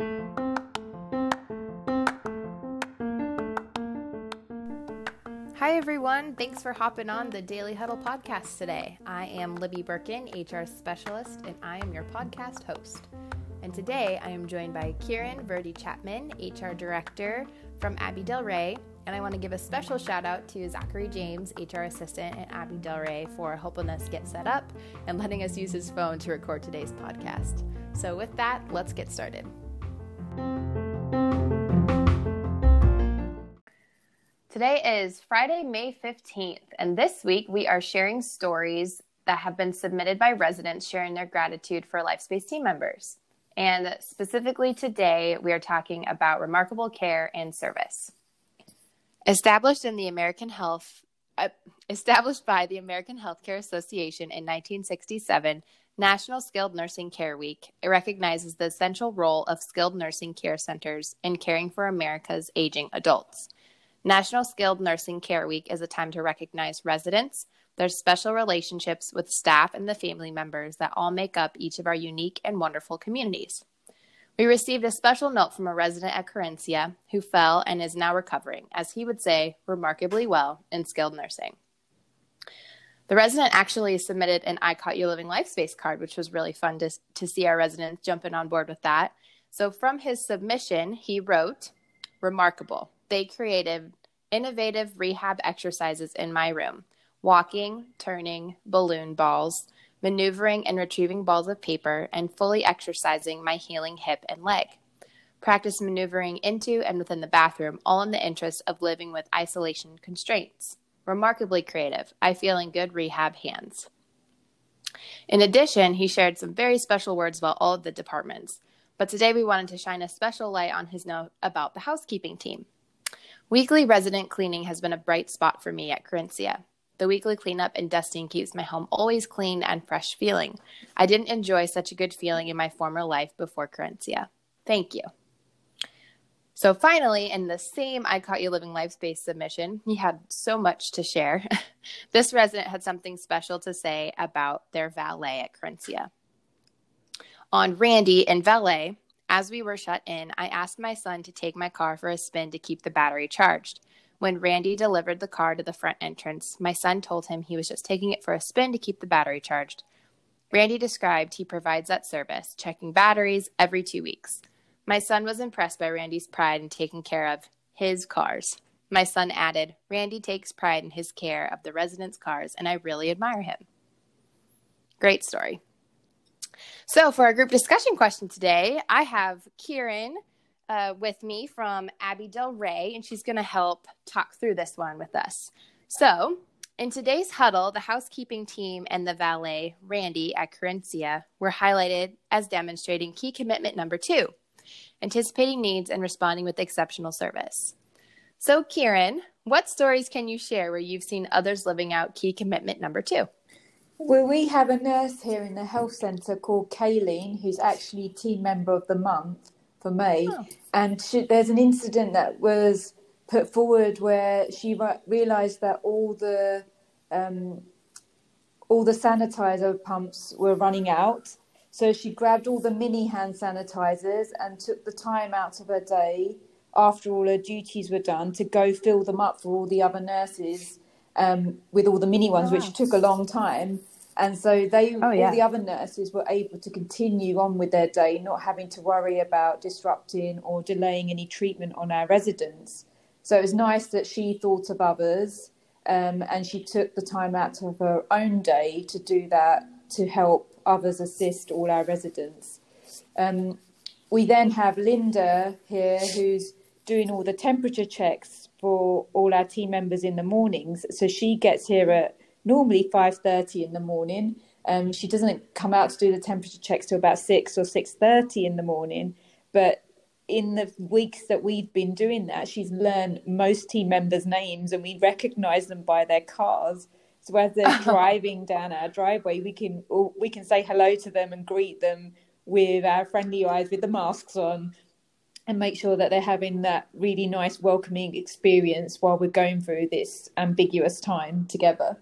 Hi, everyone. Thanks for hopping on the Daily Huddle podcast today. I am Libby Birkin, HR specialist, and I am your podcast host. And today I am joined by Kiran Virdee-Chapman, HR director from Abbey Delray. And I want to give a special shout out to Zachary James, HR assistant at Abbey Delray, for helping us get set up and letting us use his phone to record today's podcast. So, with that, let's get started. Today is Friday, May 15th, and this week we are sharing stories that have been submitted by residents sharing their gratitude for LifeSpace team members. And specifically today, we are talking about remarkable care and service. Established in the American Health uh, established by the American Healthcare Association in 1967, National Skilled Nursing Care Week recognizes the essential role of skilled nursing care centers in caring for America's aging adults. National Skilled Nursing Care Week is a time to recognize residents, their special relationships with staff, and the family members that all make up each of our unique and wonderful communities. We received a special note from a resident at Querencia who fell and is now recovering, as he would say, remarkably well in skilled nursing. The resident actually submitted an I Caught You Living Life Space card, which was really fun to, to see our residents jumping on board with that. So, from his submission, he wrote, Remarkable. They created innovative rehab exercises in my room walking, turning, balloon balls, maneuvering and retrieving balls of paper, and fully exercising my healing hip and leg. Practice maneuvering into and within the bathroom, all in the interest of living with isolation constraints. Remarkably creative. I feel in good rehab hands. In addition, he shared some very special words about all of the departments. But today we wanted to shine a special light on his note about the housekeeping team. Weekly resident cleaning has been a bright spot for me at Querencia. The weekly cleanup and dusting keeps my home always clean and fresh feeling. I didn't enjoy such a good feeling in my former life before Querencia. Thank you. So finally, in the same I Caught You Living Life Space submission, he had so much to share. this resident had something special to say about their valet at Querencia. On Randy and Valet, as we were shut in, I asked my son to take my car for a spin to keep the battery charged. When Randy delivered the car to the front entrance, my son told him he was just taking it for a spin to keep the battery charged. Randy described he provides that service, checking batteries every two weeks. My son was impressed by Randy's pride in taking care of his cars. My son added, Randy takes pride in his care of the residents' cars, and I really admire him. Great story. So, for our group discussion question today, I have Kiran uh, with me from Abbey Delray, and she's going to help talk through this one with us. So, in today's huddle, the housekeeping team and the valet, Randy at Querencia, were highlighted as demonstrating key commitment number two anticipating needs and responding with exceptional service. So, Kiran, what stories can you share where you've seen others living out key commitment number two? Well, we have a nurse here in the health centre called Kayleen, who's actually team member of the month for May. Oh. And she, there's an incident that was put forward where she re- realised that all the um, all the sanitizer pumps were running out. So she grabbed all the mini hand sanitizers and took the time out of her day after all her duties were done to go fill them up for all the other nurses um, with all the mini ones, oh, which took a long time. And so they, oh, yeah. all the other nurses were able to continue on with their day, not having to worry about disrupting or delaying any treatment on our residents. So it was nice that she thought of others um, and she took the time out of her own day to do that to help others assist all our residents. Um, we then have Linda here who's doing all the temperature checks for all our team members in the mornings. So she gets here at normally 5.30 in the morning. Um, she doesn't come out to do the temperature checks till about 6 or 6.30 in the morning. But in the weeks that we've been doing that, she's learned most team members' names and we recognise them by their cars. So as they're driving down our driveway, we can oh, we can say hello to them and greet them with our friendly eyes with the masks on and make sure that they're having that really nice welcoming experience while we're going through this ambiguous time together.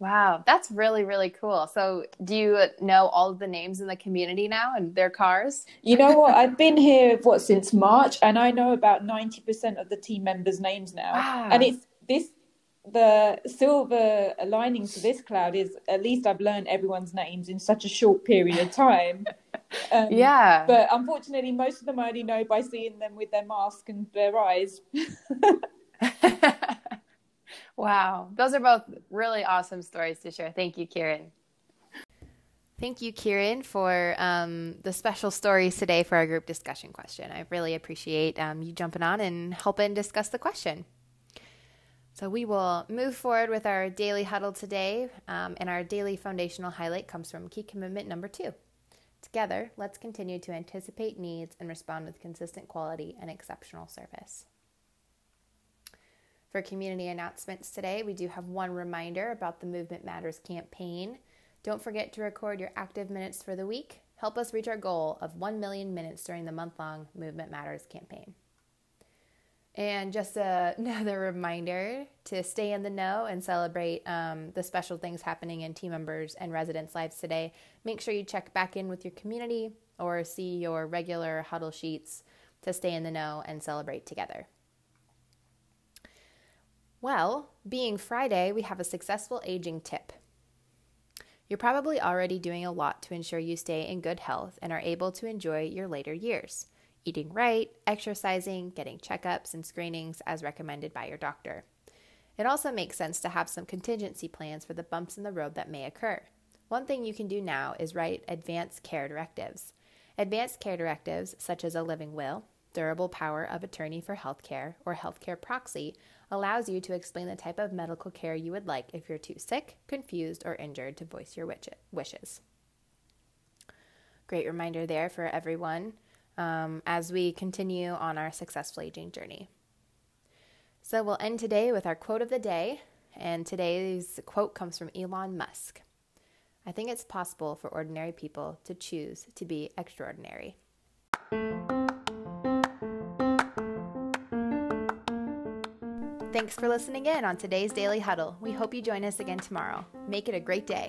Wow, that's really, really cool. So, do you know all of the names in the community now and their cars? You know what? I've been here, what, since March, and I know about 90% of the team members' names now. Wow. And it's this, the silver lining to this cloud is at least I've learned everyone's names in such a short period of time. Um, yeah. But unfortunately, most of them I only know by seeing them with their mask and their eyes. Wow. Those are both really awesome stories to share. Thank you, Kiran. Thank you, Kiran, for um, the special stories today for our group discussion question. I really appreciate um, you jumping on and helping discuss the question. So, we will move forward with our daily huddle today, um, and our daily foundational highlight comes from key commitment number two. Together, let's continue to anticipate needs and respond with consistent quality and exceptional service. For community announcements today, we do have one reminder about the Movement Matters campaign. Don't forget to record your active minutes for the week. Help us reach our goal of 1 million minutes during the month long Movement Matters campaign. And just a, another reminder to stay in the know and celebrate um, the special things happening in team members and residents' lives today. Make sure you check back in with your community or see your regular huddle sheets to stay in the know and celebrate together. Well, being Friday, we have a successful aging tip. You're probably already doing a lot to ensure you stay in good health and are able to enjoy your later years. Eating right, exercising, getting checkups and screenings as recommended by your doctor. It also makes sense to have some contingency plans for the bumps in the road that may occur. One thing you can do now is write advanced care directives. Advanced care directives, such as a living will, durable power of attorney for healthcare, or healthcare proxy, allows you to explain the type of medical care you would like if you're too sick, confused, or injured to voice your wishes. Great reminder there for everyone um, as we continue on our successful aging journey. So we'll end today with our quote of the day, and today's quote comes from Elon Musk. I think it's possible for ordinary people to choose to be extraordinary. Thanks for listening in on today's Daily Huddle. We hope you join us again tomorrow. Make it a great day.